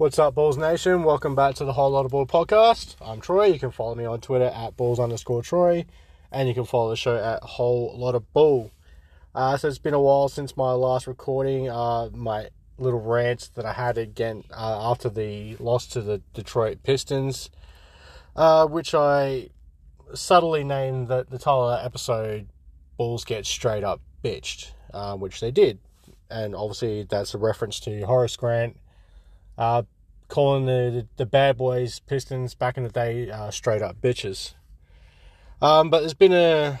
What's up, Bulls Nation? Welcome back to the Whole Lot of Ball podcast. I'm Troy. You can follow me on Twitter at Bulls underscore Troy, and you can follow the show at Whole Lot of Bull. Uh, so it's been a while since my last recording. Uh, my little rant that I had again uh, after the loss to the Detroit Pistons, uh, which I subtly named the, the title of that episode Bulls Get Straight Up Bitched, uh, which they did. And obviously, that's a reference to Horace Grant uh, calling the, the bad boys Pistons back in the day uh, straight up bitches. Um, but there's been a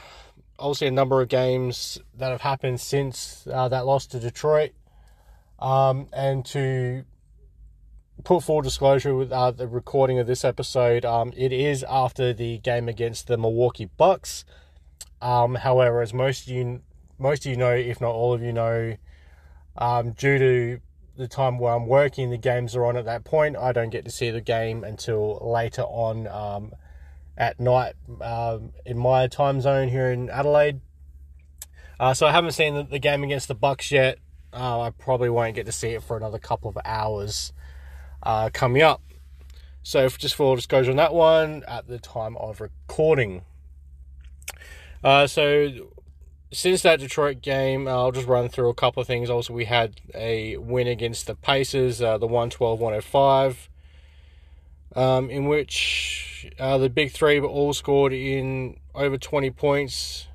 obviously a number of games that have happened since uh, that loss to Detroit. Um, and to put full disclosure with uh, the recording of this episode, um, it is after the game against the Milwaukee Bucks. Um, however, as most of you most of you know, if not all of you know, um, due to the time where I'm working, the games are on at that point. I don't get to see the game until later on um, at night um, in my time zone here in Adelaide. Uh, so I haven't seen the, the, game against the Bucks yet. Uh, I probably won't get to see it for another couple of hours uh, coming up. So just for disclosure on that one, at the time of recording. Uh, so since that Detroit game, I'll just run through a couple of things. Also, we had a win against the Pacers, uh, the 112 105, um, in which uh, the big three were all scored in over 20 points.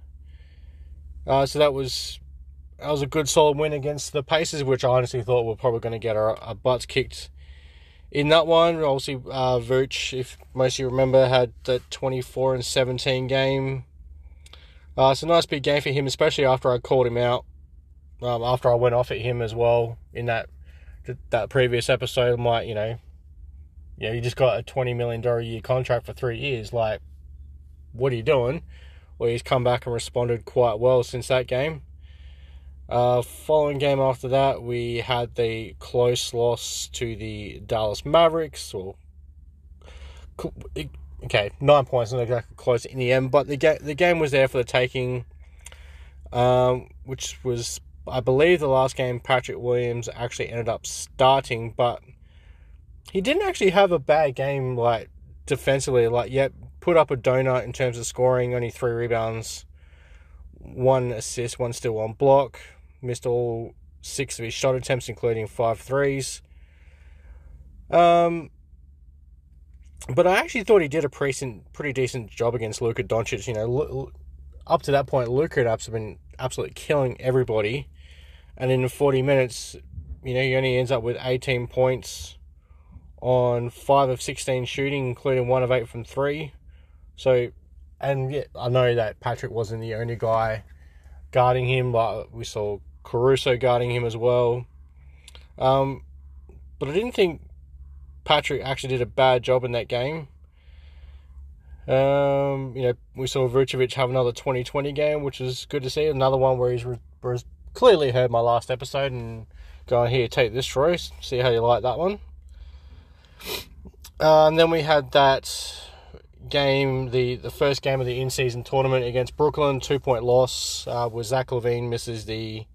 Uh, so that was that was a good solid win against the Pacers, which I honestly thought we were probably going to get our, our, butts kicked in that one. Obviously, uh, Vooch, if most of you remember, had that 24 and 17 game uh, it's a nice big game for him, especially after I called him out. Um, after I went off at him as well in that that previous episode, I'm like, you know, yeah, you just got a twenty million dollar year contract for three years. Like, what are you doing? Well, he's come back and responded quite well since that game. Uh, following game after that, we had the close loss to the Dallas Mavericks, or okay, nine points, not exactly close in the end, but the game the game was there for the taking. Um, which was, I believe, the last game Patrick Williams actually ended up starting, but he didn't actually have a bad game, like defensively. Like, yet put up a donut in terms of scoring, only three rebounds, one assist, one still one block, missed all six of his shot attempts, including five threes. Um, but I actually thought he did a pretty, pretty decent job against Luka Doncic. You know, up to that point, Luka had been absolutely killing everybody, and in 40 minutes, you know, he only ends up with 18 points on five of 16 shooting, including one of eight from three. So, and yeah, I know that Patrick wasn't the only guy guarding him, but we saw Caruso guarding him as well. Um, but I didn't think Patrick actually did a bad job in that game. Um, you know, we saw Vucevic have another 2020 game, which is good to see. Another one where he's, re- he's clearly heard my last episode and going here, take this, Troy. See how you like that one. Uh, and then we had that game, the, the first game of the in season tournament against Brooklyn, two point loss, uh, where Zach LaVine misses the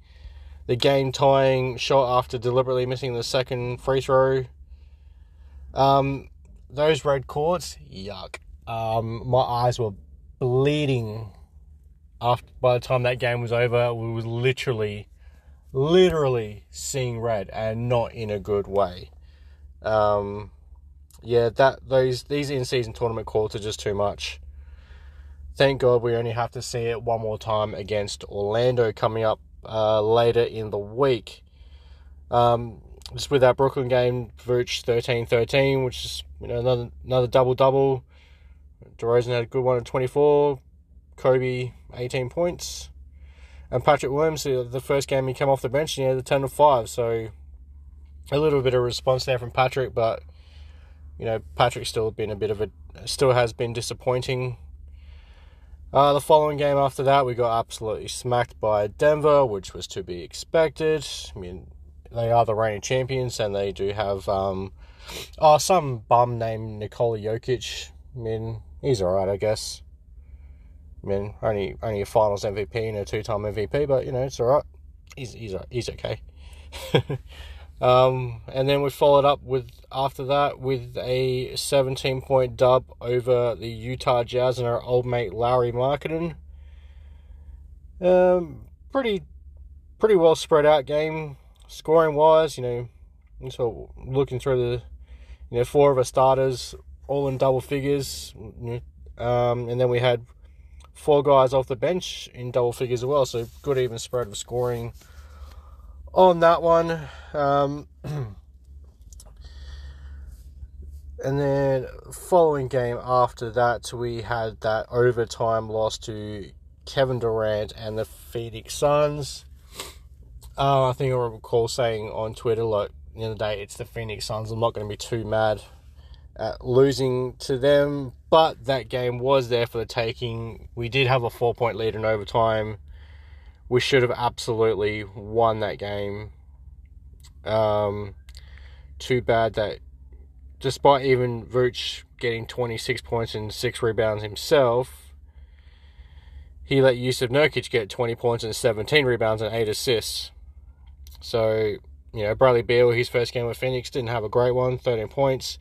the game tying shot after deliberately missing the second free throw. Um, those red courts, yuck. Um, my eyes were bleeding after by the time that game was over. We was literally, literally seeing red, and not in a good way. Um, yeah, that those these in season tournament calls are just too much. Thank God we only have to see it one more time against Orlando coming up uh, later in the week. Um, just with that Brooklyn game, Vooch 13-13, which is you know another another double double. DeRozan had a good one at 24. Coby 18 points. And Patrick Williams, the first game he came off the bench, and he had a 10 of 5. So a little bit of response there from Patrick, but you know, Patrick's still been a bit of a still has been disappointing. Uh, the following game after that, we got absolutely smacked by Denver, which was to be expected. I mean, they are the reigning champions, and they do have um, oh some bum named Nikola Jokic. I mean, he's alright, I guess. I mean, only only a Finals MVP and a two-time MVP, but you know it's alright. He's he's he's okay. Um, and then we followed up with after that with a 17 point dub over the Utah Jazz and our old mate Lauri Markkanen. Um, pretty pretty well spread out game scoring wise. You know, so looking through the you know four of our starters all in double figures. Um, and then we had four guys off the bench in double figures as well. So good even spread of scoring on that one. Um, and then following game after that, we had that overtime loss to Kevin Durant and the Phoenix Suns. Uh, I think I recall saying on Twitter, like, the other day, it's the Phoenix Suns. I'm not going to be too mad at losing to them, but that game was there for the taking. We did have a four point lead in overtime. We should have absolutely won that game. Um, too bad that despite even Vooch getting 26 points and 6 rebounds himself, he let Jusuf Nurkic get 20 points and 17 rebounds and 8 assists. So, you know, Bradley Beal, his first game with Phoenix, didn't have a great one, 13 points.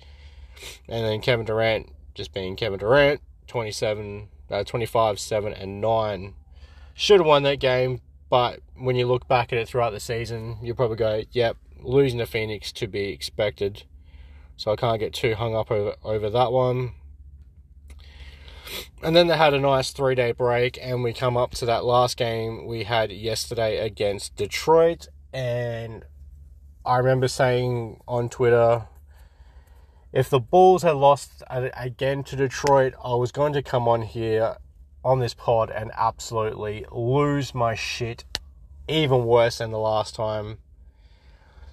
And then Kevin Durant, just being Kevin Durant, 27, uh, 25, 7, and 9. Should have won that game, but when you look back at it throughout the season, you'll probably go, yep, losing to Phoenix to be expected. So I can't get too hung up over, over that one. And then they had a nice three day break, and we come up to that last game we had yesterday against Detroit. And I remember saying on Twitter, if the Bulls had lost again to Detroit, I was going to come on here on this pod and absolutely lose my shit even worse than the last time.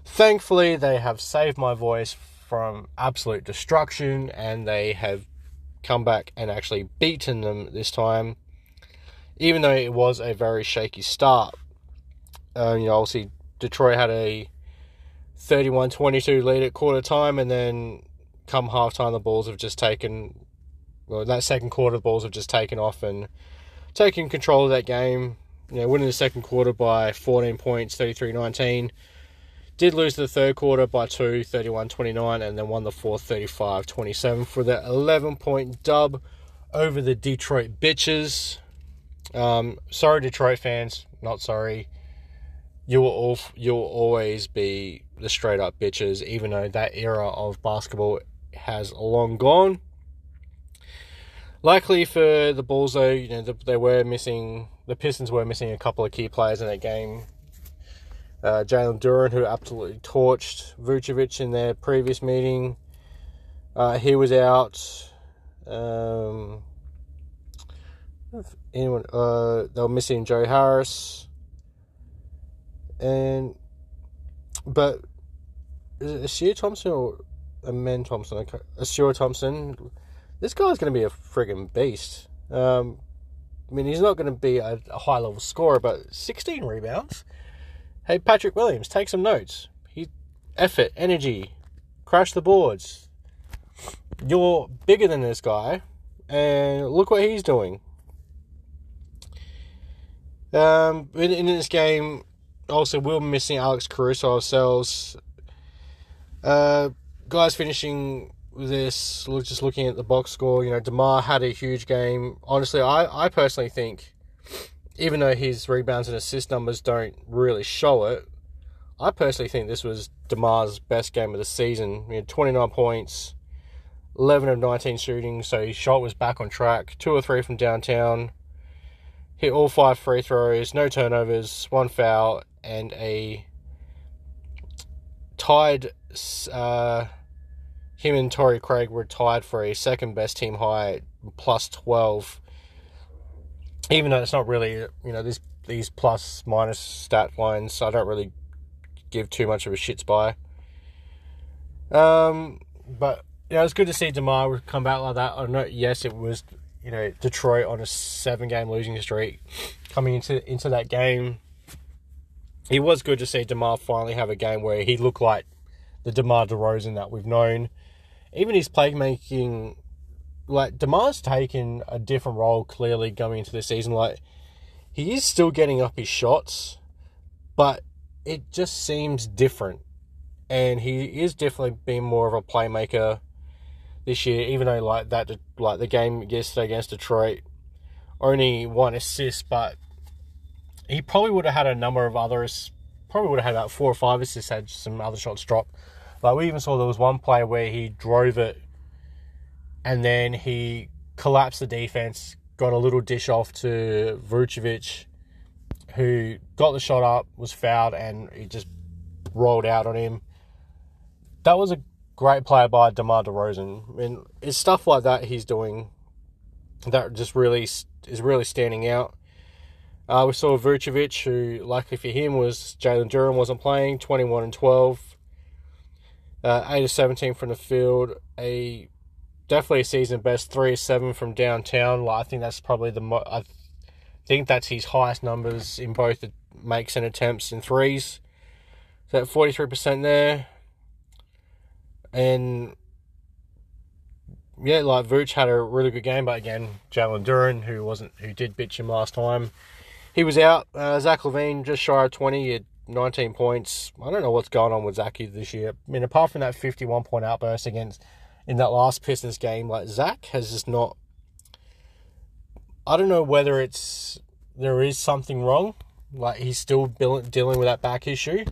Thankfully, they have saved my voice from absolute destruction and they have come back and actually beaten them this time, even though it was a very shaky start. Um, you know, obviously, Detroit had a 31 22 lead at quarter time, and then come half time, the Bulls have just taken, well, that second quarter, the Bulls have just taken off and taken control of that game. You know, winning the second quarter by 14 points, 33 19 did lose the third quarter by 2, 31 29, and then won the fourth 35 27 for the 11 point dub over the Detroit Bitches. Um, sorry, Detroit fans, not sorry. You will all, you'll always be the straight up bitches, even though that era of basketball has long gone. Luckily for the Bulls, though, you know they were missing. The Pistons were missing a couple of key players in that game. Uh, Jalen Duren, who absolutely torched Vucevic in their previous meeting, uh, he was out. Um, anyone? Uh, they were missing Joe Harris, and but Ausar Thompson or Amen Thompson? Ausar Thompson. This guy's going to be a friggin' beast. Um, I mean, he's not going to be a, a high level scorer, but 16 rebounds. Hey, Patrick Williams, take some notes. He, effort, energy, crash the boards. You're bigger than this guy, and look what he's doing. Um, in, in this game, also we're missing Alex Caruso ourselves. Uh, guys finishing this, just looking at the box score, you know, DeMar had a huge game. Honestly, I, I personally think even though his rebounds and assist numbers don't really show it, I personally think this was DeMar's best game of the season. He had 29 points, 11 of 19 shooting, so his shot was back on track. Two or three from downtown. Hit all five free throws, no turnovers, one foul, and a tied. Uh, him and Torrey Craig were tied for a second best team high, plus 12 even though it's not really, you know, these these plus minus stat lines, I don't really give too much of a shits by. Um, but yeah, it's good to see Demar come back like that. I know, yes, it was you know Detroit on a seven game losing streak coming into into that game. It was good to see Demar finally have a game where he looked like the Demar Derozan that we've known. Even his playmaking like Demar's taken a different role clearly going into the season. Like he is still getting up his shots, but it just seems different. and he is definitely being more of a playmaker this year. Even though like that, like the game yesterday against Detroit, only one assist, but he probably would have had a number of others. Probably would have had about four or five assists had some other shots drop. Like we even saw there was one play where he drove it, and then he collapsed the defense, got a little dish off to Vucevic, who got the shot up, was fouled, and he just rolled out on him. That was a great play by DeMar DeRozan. I mean, it's stuff like that he's doing that just really is really standing out. Uh, we saw Vucevic, who, luckily for him, was Jalen Duren wasn't playing, 21 and 12, uh, 8 of 17 from the field, a definitely a season best, 3 of 7 from downtown. Like, I think that's probably the mo- I think that's his highest numbers in both the makes and attempts and threes. So 43% there. And yeah, like Vooch had a really good game, but again, Jalen Duren, who wasn't, who did bitch him last time, he was out. Uh, Zach LaVine just shy of twenty, he had nineteen points. I don't know what's going on with Zach this year. I mean, apart from that fifty-one point outburst against in that last Pistons game, like Zach has just not. I don't know whether it's there is something wrong, like he's still dealing with that back issue.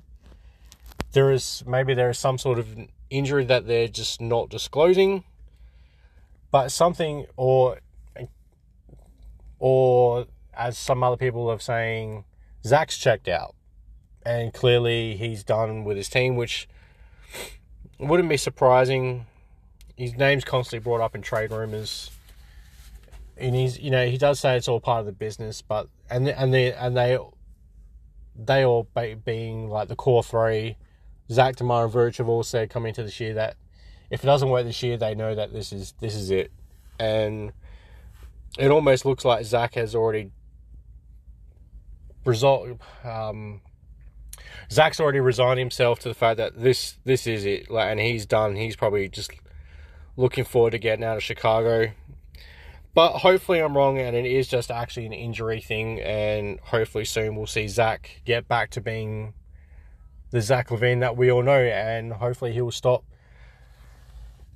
There is maybe there is some sort of injury that they're just not disclosing but something or or as some other people are saying, Zach's checked out, and clearly he's done with his team, which wouldn't be surprising. His name's constantly brought up in trade rumors, and he's you know he does say it's all part of the business, but and and they and they they all being like the core three, Zach, Demar, and Verge have all said coming into this year that if it doesn't work this year, they know that this is this is it, and it almost looks like Zach has already result. Um, Zach's already resigned himself to the fact that this this is it, like, and he's done. He's probably just looking forward to getting out of Chicago. But hopefully I'm wrong, and it is just actually an injury thing, and hopefully soon we'll see Zach get back to being the Zach LaVine that we all know, and hopefully he'll stop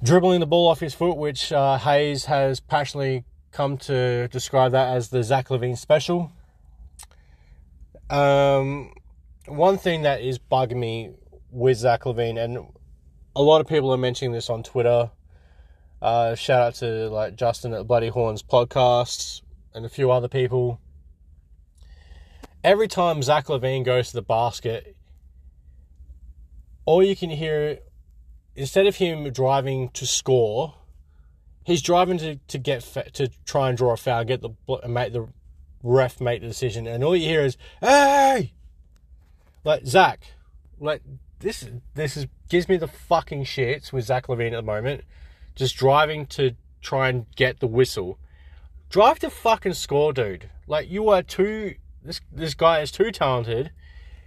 dribbling the ball off his foot, which uh, Hayes has passionately come to describe that as the Zach LaVine special. Um, one thing that is bugging me with Zach LaVine, and a lot of people are mentioning this on Twitter. Uh, shout out to like Justin at Bloody Horns podcast and a few other people. Every time Zach LaVine goes to the basket, all you can hear instead of him driving to score, he's driving to, to get to try and draw a foul, get the make the ref make the decision, and all you hear is "Hey!" Like Zach, like this this is gives me the fucking shits with Zach LaVine at the moment, just driving to try and get the whistle. Drive to fucking score, dude. Like you are too. This this guy is too talented.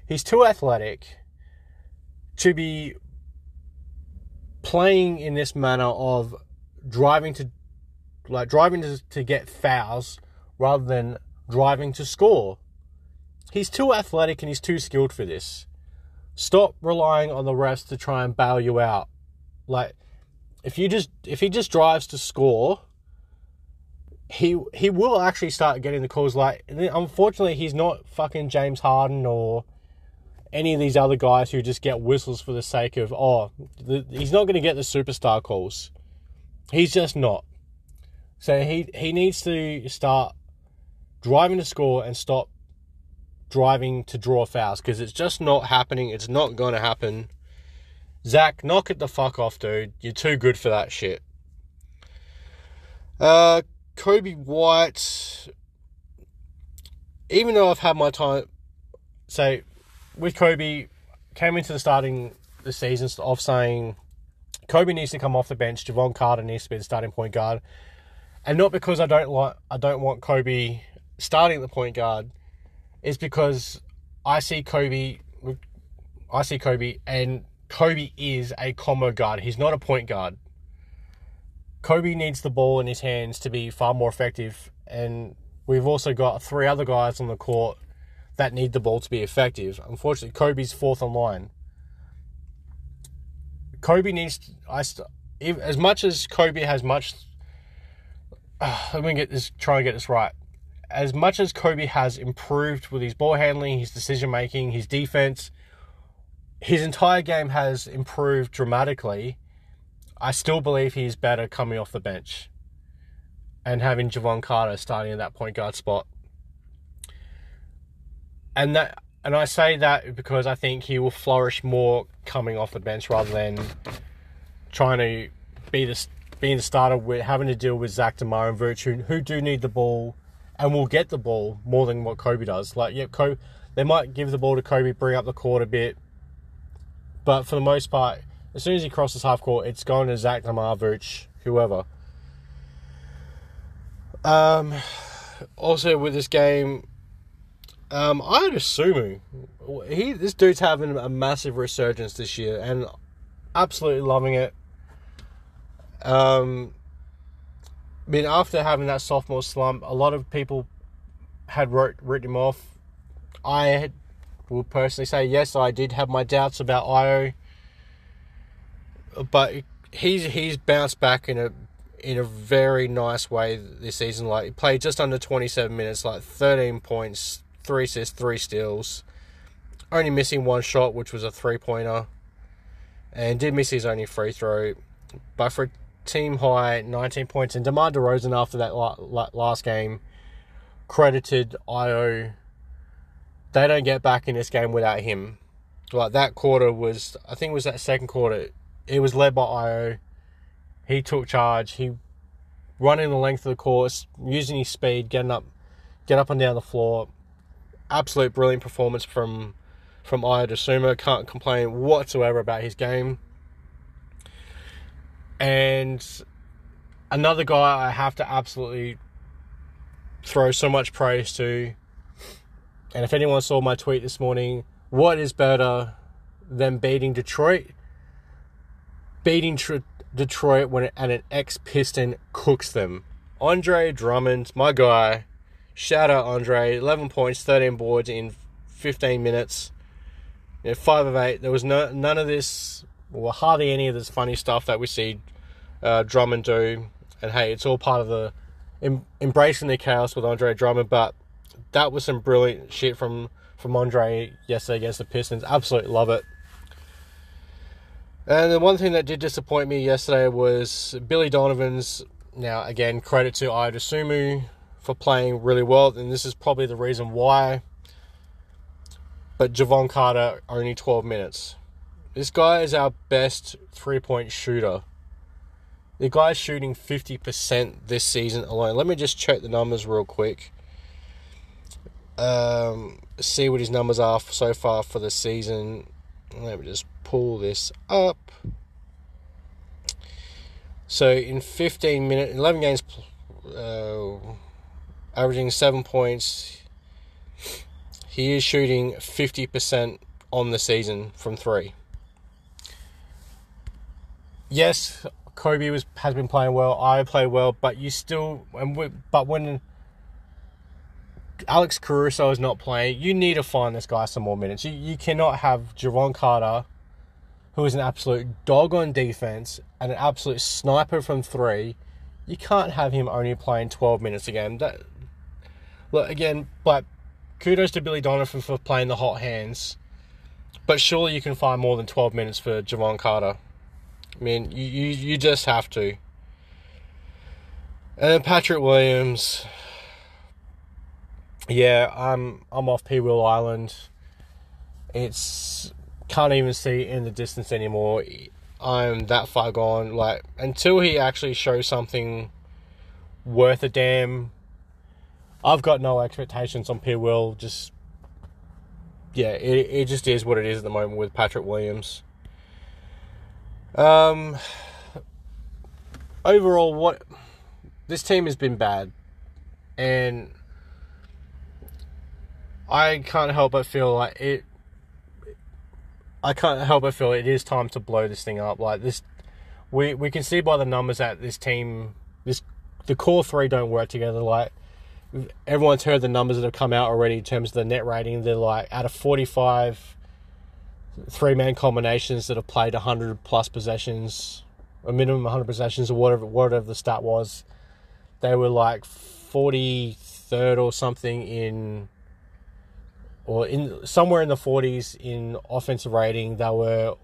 He's too athletic to be playing in this manner of driving to like driving to, to get fouls rather than driving to score. He's too athletic and he's too skilled for this. Stop relying on the refs to try and bail you out. Like if you just if he just drives to score, he he will actually start getting the calls. Like unfortunately, he's not fucking James Harden or any of these other guys who just get whistles for the sake of, oh, the, he's not going to get the superstar calls. He's just not. So he, he needs to start driving to score and stop driving to draw fouls because it's just not happening. It's not going to happen. Zach, knock it the fuck off, dude. You're too good for that shit. Uh, Coby White. Even though I've had my time, say with Coby, came into the starting the season of saying Coby needs to come off the bench. Jevon Carter needs to be the starting point guard, and not because I don't like I don't want Coby starting the point guard. Is because I see Coby. I see Coby, and Coby is a combo guard. He's not a point guard. Coby needs the ball in his hands to be far more effective, and we've also got three other guys on the court that need the ball to be effective. Unfortunately, Coby's fourth on line. Coby needs. To, I st- as much as Coby has much. Uh, let me get this. Try and get this right. As much as Coby has improved with his ball handling, his decision making, his defense, his entire game has improved dramatically. I still believe he is better coming off the bench and having Jevon Carter starting in that point guard spot. And that and I say that because I think he will flourish more coming off the bench rather than trying to be the being the starter with having to deal with Zach DeMar and Virtue who do need the ball and will get the ball more than what Coby does. Like yeah, Coby they might give the ball to Coby, bring up the court a bit, but for the most part, as soon as he crosses half court, it's going to Zach DeMar, Vooch, whoever. Um, also with this game, um, I'd assume he this dude's having a massive resurgence this year and absolutely loving it. Um, I mean, after having that sophomore slump, a lot of people had wrote, written him off. I will personally say yes, I did have my doubts about Ayo, but he's he's bounced back in a in a very nice way this season. Like he played just under 27 minutes, like 13 points, three assists, three steals. Only missing one shot, which was a three pointer, and did miss his only free throw. But for team high, 19 points, and DeMar DeRozan after that last game credited Ayo. They don't get back in this game without him. Like that quarter was, I think it was that second quarter. It was led by Ayo. he took charge. He running the length of the course, using his speed, getting up, get up and down the floor. Absolute brilliant performance from from Ayo Dosunmu. Can't complain whatsoever about his game. And another guy I have to absolutely throw so much praise to. And if anyone saw my tweet this morning, what is better than beating Detroit? Beating Detroit when and an ex Piston cooks them. Andre Drummond, my guy. Shout out Andre. 11 points, 13 boards in 15 minutes. You know, 5 of 8. There was no, none of this, or hardly any of this funny stuff that we see uh, Drummond do. And hey, it's all part of the em, embracing the chaos with Andre Drummond. But that was some brilliant shit from, from Andre yesterday against the Pistons. Absolutely love it. And the one thing that did disappoint me yesterday was Billy Donovan's. Now, again, credit to Ayo for playing really well, and this is probably the reason why. But Jevon Carter, only 12 minutes. This guy is our best three point shooter. The guy's shooting 50% this season alone. Let me just check the numbers real quick. Um, see what his numbers are so far for the season. Let me just pull this up. So in 15 minutes, 11 games, uh, averaging seven points, he is shooting 50% on the season from three. Yes, Coby was has been playing well. I play well, but you still and we, but when Alex Caruso is not playing, you need to find this guy some more minutes. You you cannot have Jevon Carter who is an absolute dog on defense and an absolute sniper from three, you can't have him only playing 12 minutes a game. That, look, again, but kudos to Billy Donovan for playing the hot hands, but surely you can find more than 12 minutes for Jevon Carter. I mean, you, you, you just have to. And then Patrick Williams, yeah, I'm I'm off P Wheel Island. It's can't even see in the distance anymore. I'm that far gone. Like until he actually shows something worth a damn, I've got no expectations on P. Will. Just yeah, it it just is what it is at the moment with Patrick Williams. Um, overall, what this team has been bad, and I can't help but feel like it I can't help but feel it is time to blow this thing up. Like this, we we can see by the numbers that this team, this the core three don't work together. Like everyone's heard the numbers that have come out already in terms of the net rating. They're like out of forty five three man combinations that have played 100 plus possessions, a minimum 100 possessions, or whatever, whatever the stat was. They were like 43rd or something in, or in somewhere in the 40s in offensive rating. They were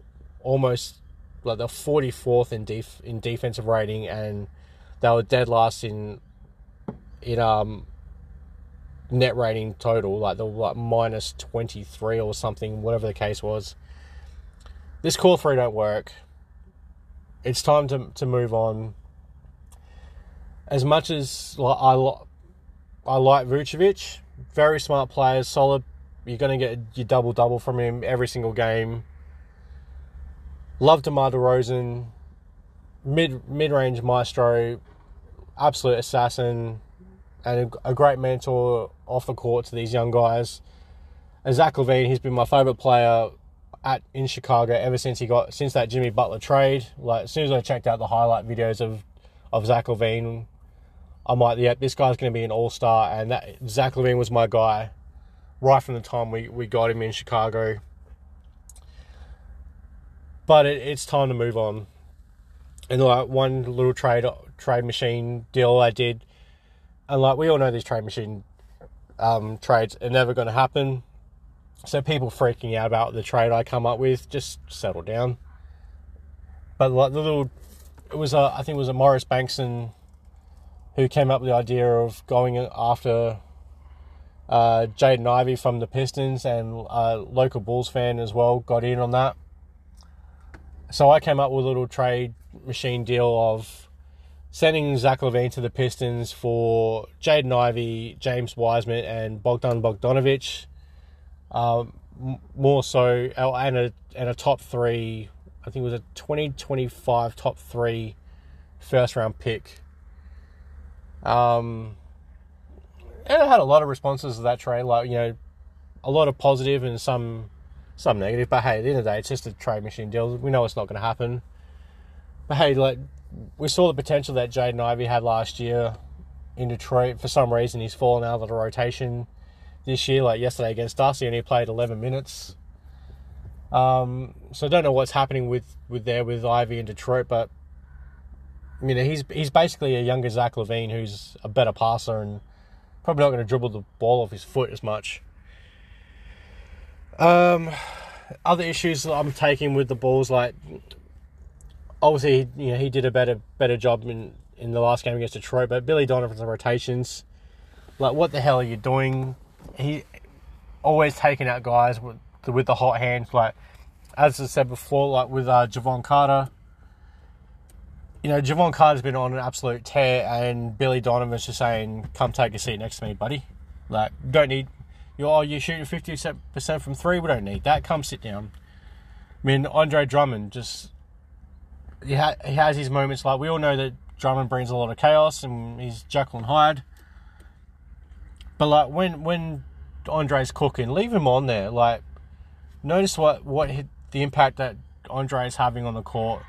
almost like the 44th in def, in defensive rating, and they were dead last in in um net rating total, like the like minus 23 or something, whatever the case was. This core three don't work. It's time to, to move on. As much as I, I like Vucevic, very smart player, solid. You're going to get your double double from him every single game. Love DeMar DeRozan, mid mid range maestro, absolute assassin, and a, great mentor off the court to these young guys. And Zach LaVine, he's been my favourite player at in Chicago ever since he got since that Jimmy Butler trade. Like as soon as I checked out the highlight videos of of Zach LaVine, I'm like, yeah, this guy's going to be an all star. And that Zach LaVine was my guy right from the time we, we got him in Chicago. But it, it's time to move on. And like one little trade trade machine deal I did and like we all know these trade machine um, trades are never going to happen. So people freaking out about the trade I come up with, just settle down. But like the little, it was a, I think it was a Morris Bankson who came up with the idea of going after uh, Jaden Ivey from the Pistons and a local Bulls fan as well got in on that. So I came up with a little trade machine deal of sending Zach LaVine to the Pistons for Jaden Ivey, James Wiseman, and Bojan Bogdanovic. Um, more so, oh, and a, and a top three, I think it was a 2025 top three first round pick. Um, and I had a lot of responses to that trade, like, you know, a lot of positive and some some negative. But hey, at the end of the day, it's just a trade machine deal. We know it's not going to happen. But hey, like we saw the potential that Jaden Ivey had last year in Detroit. For some reason, he's fallen out of the rotation this year. Like yesterday against us, he only played 11 minutes. Um, so I don't know what's happening with, with there with Ivey in Detroit, but you know he's he's basically a younger Zach LaVine who's a better passer and probably not going to dribble the ball off his foot as much. Um, other issues that I'm taking with the balls like obviously, you know, he did a better better job in in the last game against Detroit. But Billy Donovan's rotations, like, what the hell are you doing? He always taking out guys with the, with the hot hands. Like as I said before, like with uh, Jevon Carter. You know, Jevon Carter's been on an absolute tear, and Billy Donovan's just saying, "Come take a seat next to me, buddy." Like, don't need you're oh, you're shooting fifty percent from three. We don't need that. Come sit down. I mean, Andre Drummond just he, ha- he has his moments. Like we all know that Drummond brings a lot of chaos, and he's Jekyll and Hyde. But like when when Andre's cooking, leave him on there. Like notice what what the impact that Andre is having on the court,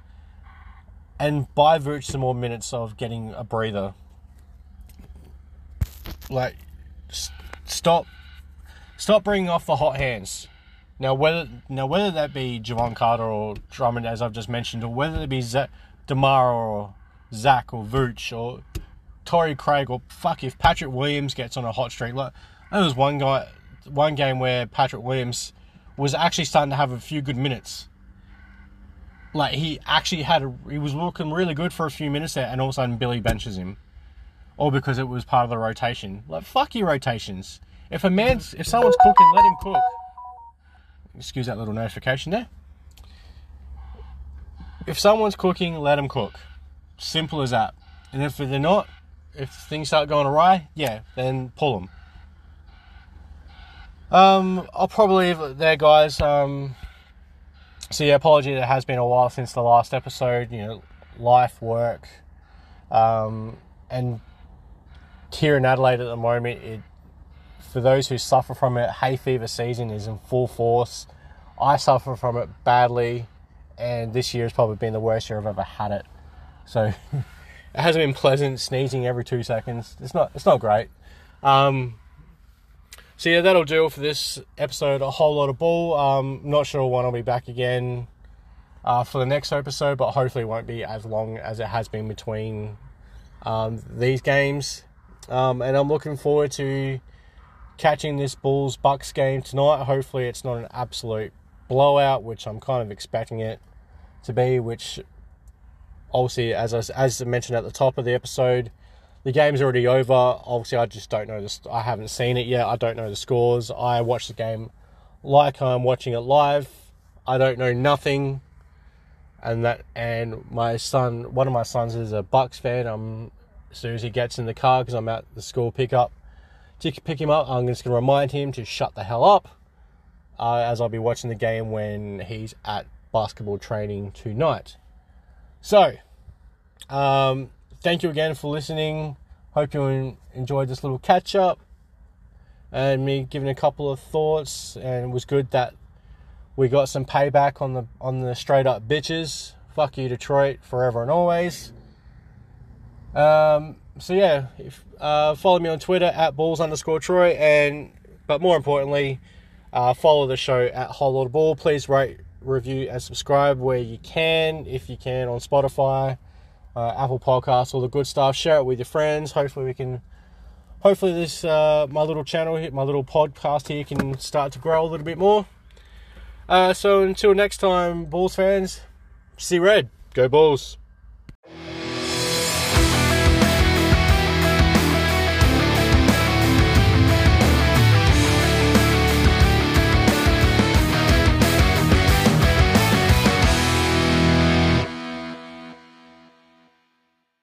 and buy virtue some more minutes of getting a breather. Like stop stop bringing off the hot hands. Now whether now whether that be Jevon Carter or Drummond, as I've just mentioned, or whether it be Demar or Zach or Vooch or Torrey Craig or fuck if Patrick Williams gets on a hot streak. Like there was one guy, one game where Patrick Williams was actually starting to have a few good minutes. Like he actually had a, he was looking really good for a few minutes there, and all of a sudden Billy benches him, all because it was part of the rotation. Like fuck your rotations. If a man's if someone's cooking, let him cook. Excuse that little notification there. If someone's cooking, let them cook. Simple as that. And if they're not, if things start going awry, yeah, then pull them. Um, I'll probably leave it there, guys. Um, so yeah, apology. It has been a while since the last episode. You know, life, work, um, and here in Adelaide at the moment, it for those who suffer from it, hay fever season is in full force. I suffer from it badly, and this year has probably been the worst year I've ever had it. So it hasn't been pleasant. Sneezing every two seconds. It's not. It's not great. Um, So yeah, that'll do for this episode. A whole lot of bull. Um, not sure when I'll be back again uh, for the next episode, but hopefully it won't be as long as it has been between um, these games. Um, and I'm looking forward to catching this Bulls Bucks game tonight. Hopefully it's not an absolute blowout, which I'm kind of expecting it to be. Which obviously, as I, as I mentioned at the top of the episode, the game's already over. Obviously, I just don't know this. I haven't seen it yet. I don't know the scores. I watch the game like I'm watching it live. I don't know nothing, and that and my son, one of my sons is a Bucks fan. I'm as soon as he gets in the car because I'm at the school pickup to pick him up. I'm just going to remind him to shut the hell up, uh, as I'll be watching the game when he's at basketball training tonight. So, um, thank you again for listening. Hope you enjoyed this little catch up and me giving a couple of thoughts. And it was good that we got some payback on the on the straight up bitches. Fuck you, Detroit, forever and always. Um, so yeah, if, uh, follow me on Twitter at Bulls underscore Troy, and but more importantly, uh, follow the show at Whole Lot Ball. Please rate, review, and subscribe where you can, if you can, on Spotify uh, Apple Podcasts, all the good stuff. Share it with your friends. Hopefully, we can. Hopefully, this uh, my little channel here, my little podcast here, can start to grow a little bit more. Uh, so until next time, Bulls fans, see red, go Bulls.